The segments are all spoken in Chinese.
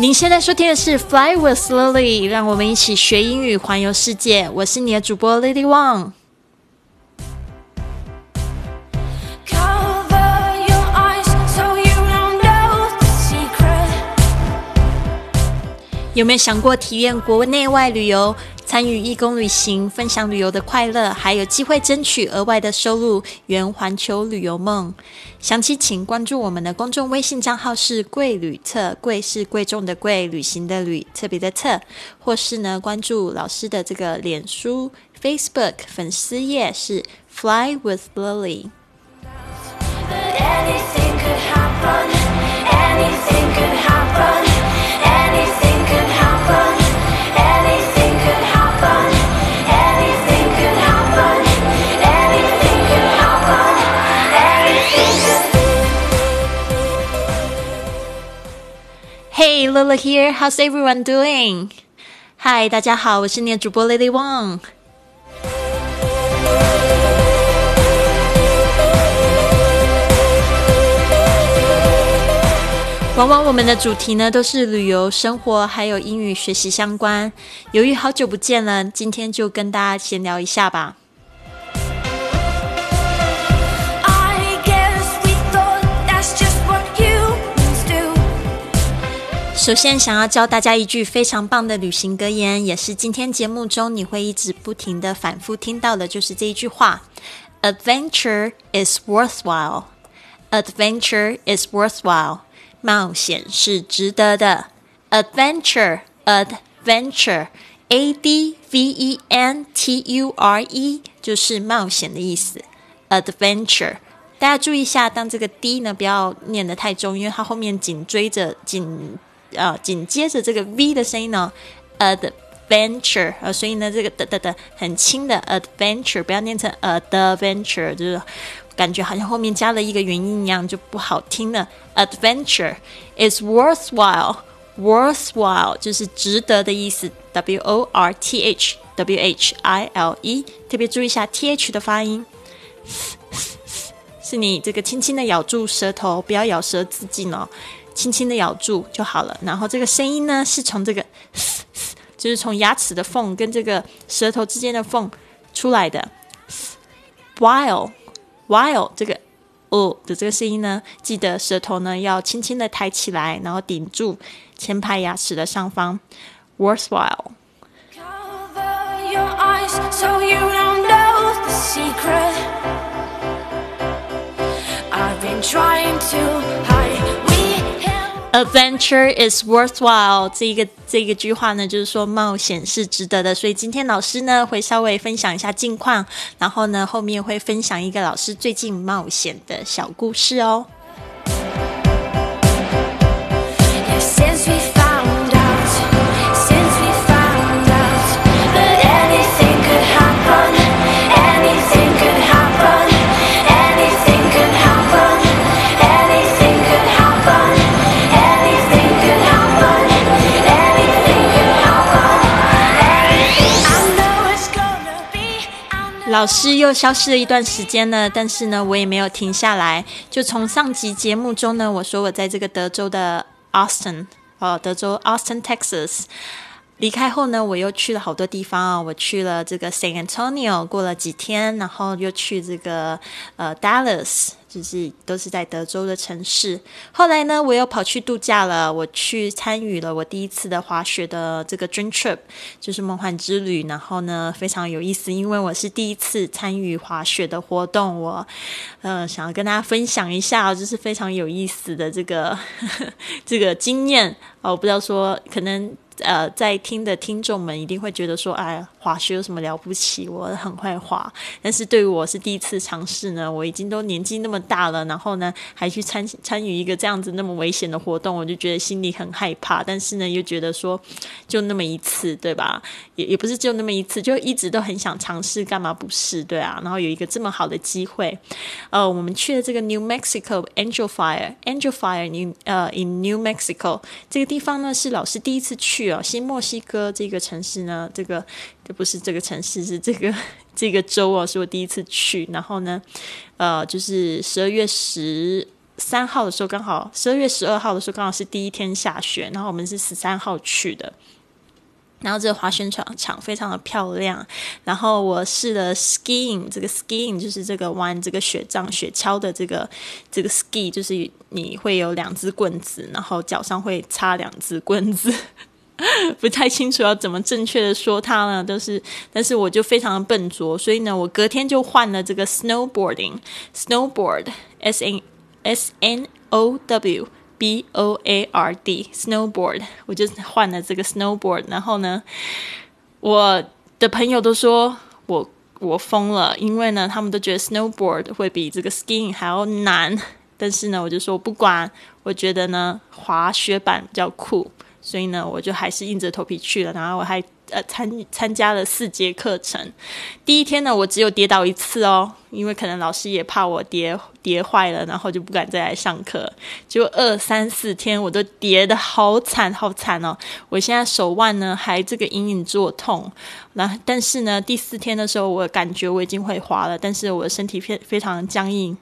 您现在收听的是《Fly with Lily》，让我们一起学英语，环游世界。我是你的主播 Lily Wang。有没有想过体验国内外旅游，参与义工旅行，分享旅游的快乐，还有机会争取额外的收入，圆环球旅游梦？详情请关注我们的公众微信账号是“贵旅特”，贵是贵重的贵，旅行的旅，特别的特，或是呢关注老师的这个脸书 Facebook 粉丝页是 “Fly with Lily”。Hey, Lila here. How's everyone doing? Hi，大家好，我是你的主播 Lily Wang。往往我们的主题呢都是旅游、生活还有英语学习相关。由于好久不见了，今天就跟大家闲聊一下吧。首先，想要教大家一句非常棒的旅行格言，也是今天节目中你会一直不停的反复听到的，就是这一句话：“Adventure is worthwhile. Adventure is worthwhile. 冒险是值得的。Adventure, adventure, a d v e n t u r e 就是冒险的意思。Adventure，大家注意一下，当这个 d 呢不要念得太重，因为它后面紧追着紧。啊，紧接着这个 v 的声音呢，adventure 啊，所以呢，这个的的的很轻的 adventure，不要念成 adventure，就是感觉好像后面加了一个元音一样，就不好听了。Adventure is worthwhile，worthwhile 就是值得的意思，w o r t h w h i l e，特别注意一下 t h 的发音，是你这个轻轻的咬住舌头，不要咬舌自尽哦。轻轻的咬住就好了，然后这个声音呢，是从这个，就是从牙齿的缝跟这个舌头之间的缝出来的。while while 这个哦的这个声音呢，记得舌头呢要轻轻的抬起来，然后顶住前排牙齿的上方。worthwhile。Adventure is worthwhile。这一个这个句话呢，就是说冒险是值得的。所以今天老师呢会稍微分享一下近况，然后呢后面会分享一个老师最近冒险的小故事哦。师又消失了一段时间呢，但是呢，我也没有停下来。就从上集节目中呢，我说我在这个德州的 Austin，哦，德州 Austin Texas 离开后呢，我又去了好多地方啊。我去了这个 San Antonio，过了几天，然后又去这个呃 Dallas。就是都是在德州的城市。后来呢，我又跑去度假了。我去参与了我第一次的滑雪的这个 dream trip，就是梦幻之旅。然后呢，非常有意思，因为我是第一次参与滑雪的活动。我呃，想要跟大家分享一下，就是非常有意思的这个 这个经验哦。我不知道说可能。呃，在听的听众们一定会觉得说，哎呀，滑雪有什么了不起？我很会滑。但是对于我是第一次尝试呢，我已经都年纪那么大了，然后呢，还去参参与一个这样子那么危险的活动，我就觉得心里很害怕。但是呢，又觉得说，就那么一次，对吧？也也不是就那么一次，就一直都很想尝试，干嘛不是？对啊。然后有一个这么好的机会，呃，我们去了这个 New Mexico Angel Fire，Angel Fire in 呃 in New Mexico 这个地方呢，是老师第一次去哦。新墨西哥这个城市呢，这个不是这个城市，是这个这个州哦，是我第一次去。然后呢，呃，就是十二月十三号的时候刚好，十二月十二号的时候刚好是第一天下雪，然后我们是十三号去的。然后这个滑雪场场非常的漂亮，然后我试了 skiing，这个 skiing 就是这个玩这个雪杖、雪橇的这个这个 ski，就是你会有两只棍子，然后脚上会插两只棍子，不太清楚要怎么正确的说它呢，都是，但是我就非常的笨拙，所以呢，我隔天就换了这个 snowboarding，snowboard，s n s n o w。B O A R D snowboard，我就换了这个 snowboard。然后呢，我的朋友都说我我疯了，因为呢，他们都觉得 snowboard 会比这个 skiing 还要难。但是呢，我就说不管，我觉得呢，滑雪板比较酷，所以呢，我就还是硬着头皮去了。然后我还。呃，参参加了四节课程。第一天呢，我只有跌倒一次哦，因为可能老师也怕我跌跌坏了，然后就不敢再来上课。就二三四天，我都跌的好惨好惨哦。我现在手腕呢还这个隐隐作痛。那但是呢，第四天的时候，我感觉我已经会滑了，但是我的身体非非常僵硬。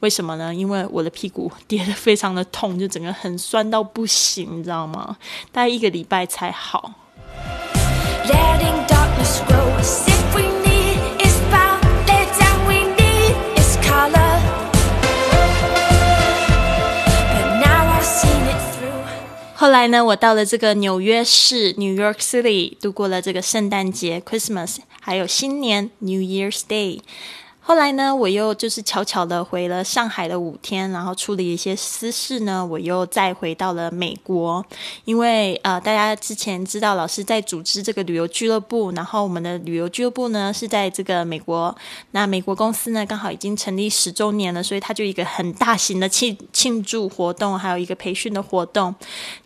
为什么呢？因为我的屁股跌得非常的痛，就整个很酸到不行，你知道吗？大概一个礼拜才好。后来呢，我到了这个纽约市 （New York City），度过了这个圣诞节 （Christmas），还有新年 （New Year's Day）。后来呢，我又就是悄悄的回了上海的五天，然后处理一些私事呢，我又再回到了美国。因为呃，大家之前知道老师在组织这个旅游俱乐部，然后我们的旅游俱乐部呢是在这个美国，那美国公司呢刚好已经成立十周年了，所以它就一个很大型的庆庆祝活动，还有一个培训的活动。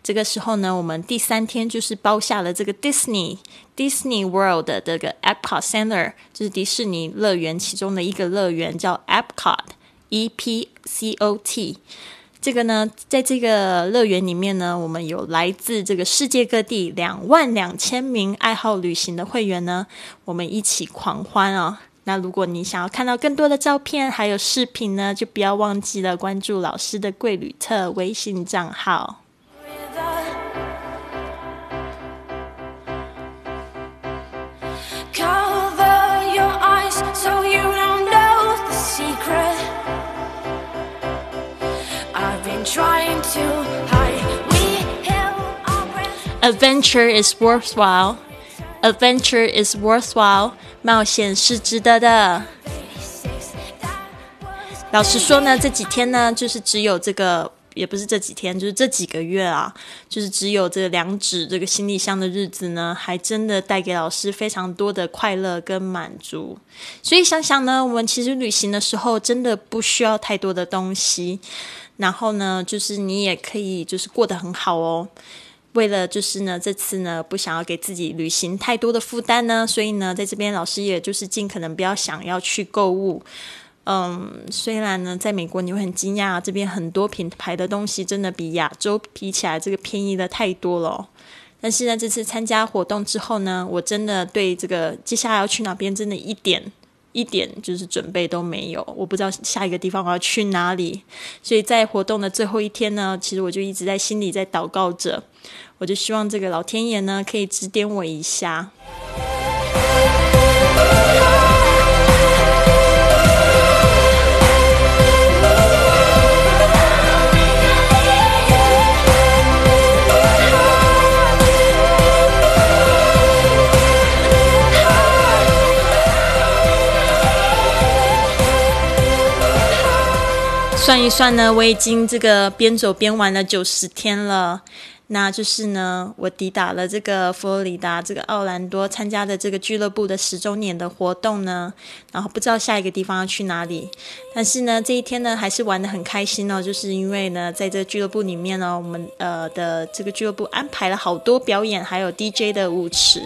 这个时候呢，我们第三天就是包下了这个 Disney。Disney World 的这个 Epcot Center 就是迪士尼乐园其中的一个乐园，叫 Epcot，E P C O T。这个呢，在这个乐园里面呢，我们有来自这个世界各地两万两千名爱好旅行的会员呢，我们一起狂欢啊！那如果你想要看到更多的照片还有视频呢，就不要忘记了关注老师的贵旅特微信账号。Adventure is worthwhile. Adventure is worthwhile. 冒险是值得的。老实说呢，这几天呢，就是只有这个，也不是这几天，就是这几个月啊，就是只有这两指这个行李箱的日子呢，还真的带给老师非常多的快乐跟满足。所以想想呢，我们其实旅行的时候，真的不需要太多的东西。然后呢，就是你也可以就是过得很好哦。为了就是呢，这次呢不想要给自己旅行太多的负担呢，所以呢，在这边老师也就是尽可能不要想要去购物。嗯，虽然呢，在美国你会很惊讶，这边很多品牌的东西真的比亚洲比起来这个便宜的太多了。但是呢，这次参加活动之后呢，我真的对这个接下来要去哪边真的一点。一点就是准备都没有，我不知道下一个地方我要去哪里，所以在活动的最后一天呢，其实我就一直在心里在祷告着，我就希望这个老天爷呢可以指点我一下。算一算呢，我已经这个边走边玩了九十天了。那就是呢，我抵达了这个佛罗里达这个奥兰多参加的这个俱乐部的十周年的活动呢。然后不知道下一个地方要去哪里，但是呢，这一天呢还是玩的很开心哦。就是因为呢，在这俱乐部里面呢，我们呃的这个俱乐部安排了好多表演，还有 DJ 的舞池。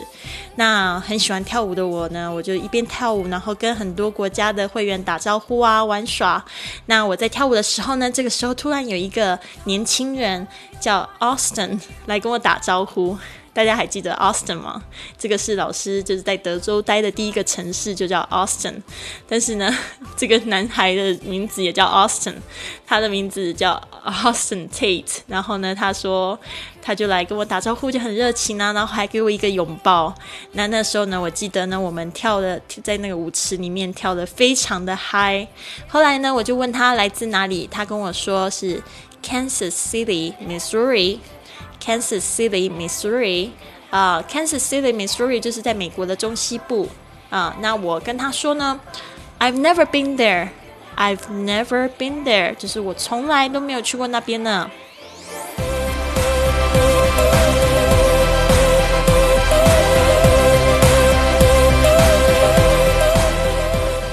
那很喜欢跳舞的我呢，我就一边跳舞，然后跟很多国家的会员打招呼啊，玩耍。那我在跳舞的时候呢，这个时候突然有一个年轻人叫 Austin，来跟我打招呼。大家还记得 Austin 吗？这个是老师就是在德州待的第一个城市，就叫 Austin。但是呢，这个男孩的名字也叫 Austin，他的名字叫 Austin Tate。然后呢，他说他就来跟我打招呼，就很热情啊，然后还给我一个拥抱。那那时候呢，我记得呢，我们跳的在那个舞池里面跳的非常的嗨。后来呢，我就问他来自哪里，他跟我说是 Kansas City, Missouri。Kansas City, Missouri，啊，Kansas City, Missouri 就是在美国的中西部啊。那我跟他说呢，I've never been there, I've never been there，就是我从来都没有去过那边呢。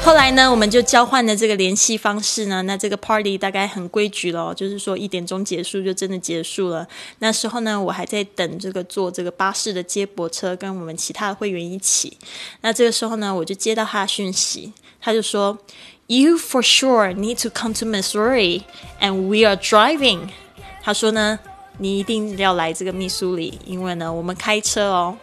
后来呢，我们就交换了这个联系方式呢。那这个 party 大概很规矩了，就是说一点钟结束就真的结束了。那时候呢，我还在等这个坐这个巴士的接驳车，跟我们其他的会员一起。那这个时候呢，我就接到他的讯息，他就说：“You for sure need to come to Missouri, and we are driving。”他说呢，你一定要来这个密苏里，因为呢，我们开车哦。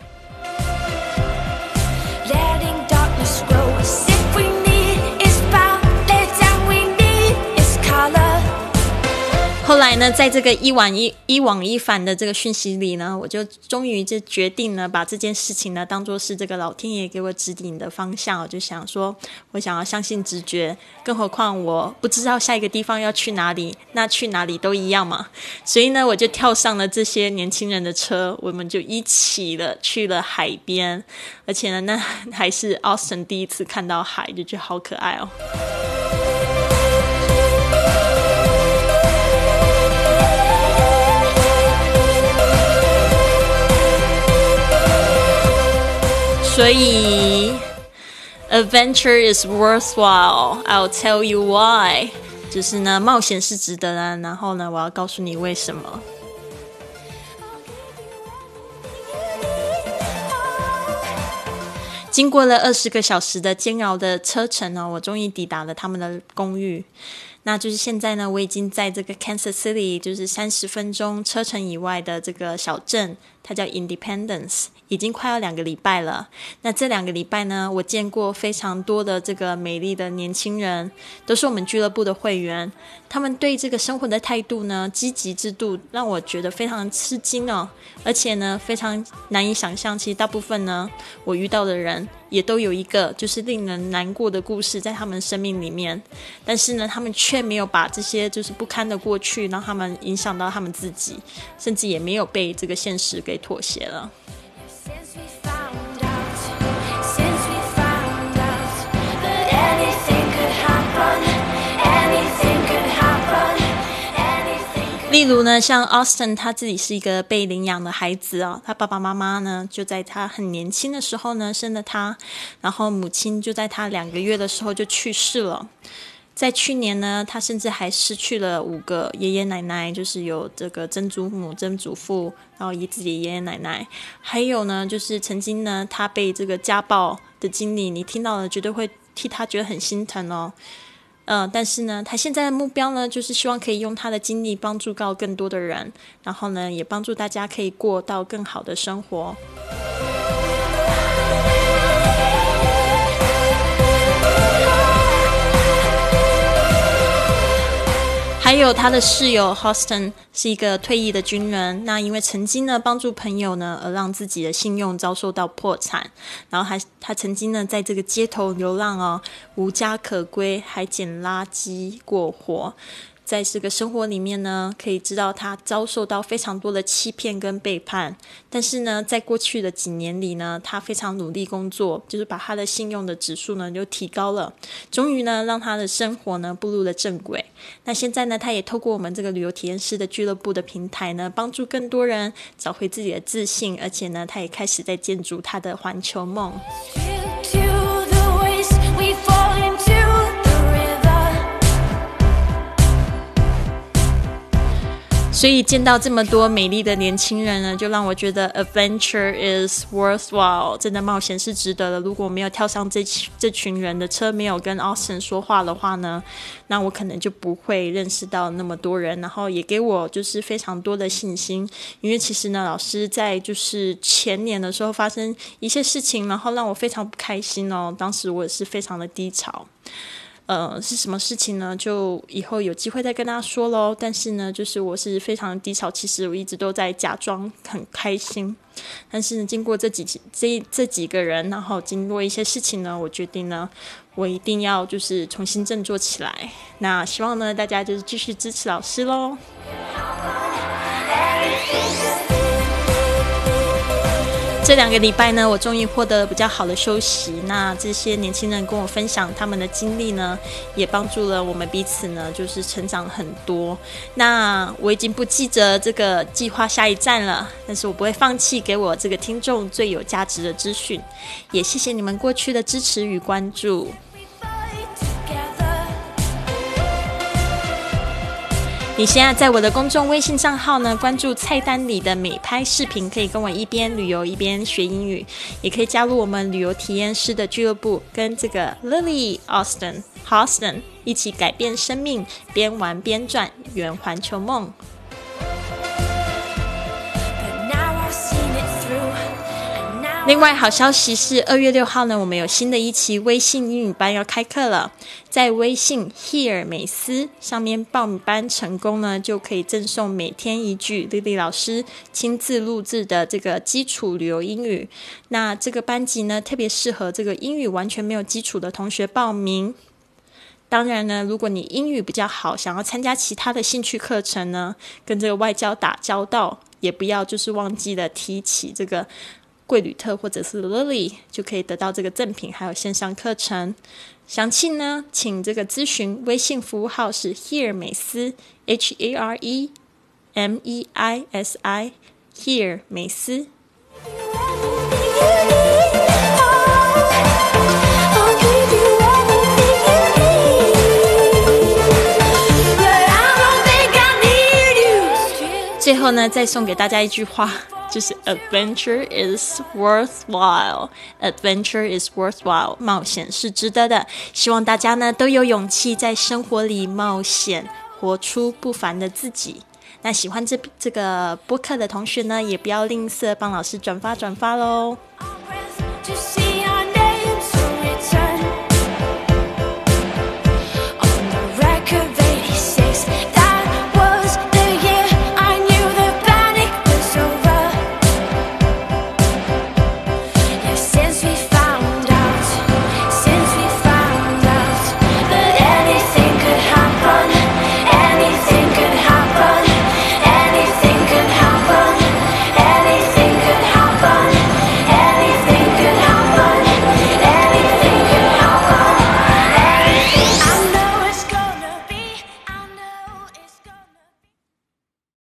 后来呢，在这个一往一一往一返的这个讯息里呢，我就终于就决定呢，把这件事情呢当做是这个老天爷给我指引的方向。我就想说，我想要相信直觉，更何况我不知道下一个地方要去哪里，那去哪里都一样嘛。所以呢，我就跳上了这些年轻人的车，我们就一起了去了海边，而且呢，那还是 Austin 第一次看到海，就觉得好可爱哦。所以，adventure is worthwhile. I'll tell you why. 就是呢，冒险是值得的。然后呢，我要告诉你为什么。经过了二十个小时的煎熬的车程呢，我终于抵达了他们的公寓。那就是现在呢，我已经在这个 Kansas City，就是三十分钟车程以外的这个小镇，它叫 Independence。已经快要两个礼拜了。那这两个礼拜呢，我见过非常多的这个美丽的年轻人，都是我们俱乐部的会员。他们对这个生活的态度呢，积极之度，让我觉得非常吃惊哦。而且呢，非常难以想象，其实大部分呢，我遇到的人也都有一个就是令人难过的故事在他们生命里面。但是呢，他们却没有把这些就是不堪的过去让他们影响到他们自己，甚至也没有被这个现实给妥协了。例如呢，像 Austin 他自己是一个被领养的孩子哦，他爸爸妈妈呢就在他很年轻的时候呢生了他，然后母亲就在他两个月的时候就去世了。在去年呢，他甚至还失去了五个爷爷奶奶，就是有这个曾祖母、曾祖父，然后以自己爷爷奶奶，还有呢，就是曾经呢，他被这个家暴的经历，你听到了绝对会替他觉得很心疼哦。嗯，但是呢，他现在的目标呢，就是希望可以用他的经历帮助到更多的人，然后呢，也帮助大家可以过到更好的生活。还有他的室友 Houston 是一个退役的军人，那因为曾经呢帮助朋友呢，而让自己的信用遭受到破产，然后还他曾经呢在这个街头流浪哦，无家可归，还捡垃圾过活。在这个生活里面呢，可以知道他遭受到非常多的欺骗跟背叛。但是呢，在过去的几年里呢，他非常努力工作，就是把他的信用的指数呢就提高了，终于呢让他的生活呢步入了正轨。那现在呢，他也透过我们这个旅游体验师的俱乐部的平台呢，帮助更多人找回自己的自信，而且呢，他也开始在建筑他的环球梦。所以见到这么多美丽的年轻人呢，就让我觉得 adventure is worthwhile，真的冒险是值得的。如果没有跳上这这群人的车，没有跟 Austin 说话的话呢，那我可能就不会认识到那么多人，然后也给我就是非常多的信心。因为其实呢，老师在就是前年的时候发生一些事情，然后让我非常不开心哦。当时我也是非常的低潮。呃，是什么事情呢？就以后有机会再跟大家说喽。但是呢，就是我是非常低潮，其实我一直都在假装很开心。但是呢，经过这几这这几个人，然后经过一些事情呢，我决定呢，我一定要就是重新振作起来。那希望呢，大家就是继续支持老师喽。这两个礼拜呢，我终于获得了比较好的休息。那这些年轻人跟我分享他们的经历呢，也帮助了我们彼此呢，就是成长很多。那我已经不记得这个计划下一站了，但是我不会放弃给我这个听众最有价值的资讯。也谢谢你们过去的支持与关注。你现在在我的公众微信账号呢，关注菜单里的美拍视频，可以跟我一边旅游一边学英语，也可以加入我们旅游体验师的俱乐部，跟这个 Lily Austin Austin 一起改变生命，边玩边赚，圆环球梦。另外，好消息是，二月六号呢，我们有新的一期微信英语班要开课了。在微信 Here 美思上面报名班成功呢，就可以赠送每天一句丽丽老师亲自录制的这个基础旅游英语。那这个班级呢，特别适合这个英语完全没有基础的同学报名。当然呢，如果你英语比较好，想要参加其他的兴趣课程呢，跟这个外交打交道，也不要就是忘记了提起这个。贵旅特或者是 Lily 就可以得到这个赠品，还有线上课程。详情呢，请这个咨询微信服务号是 Here 美思 H A R E M E I S I Here 美思。后呢，再送给大家一句话。就是 adventure is worthwhile，adventure is worthwhile，冒险是值得的。希望大家呢都有勇气在生活里冒险，活出不凡的自己。那喜欢这这个播客的同学呢，也不要吝啬帮老师转发转发喽。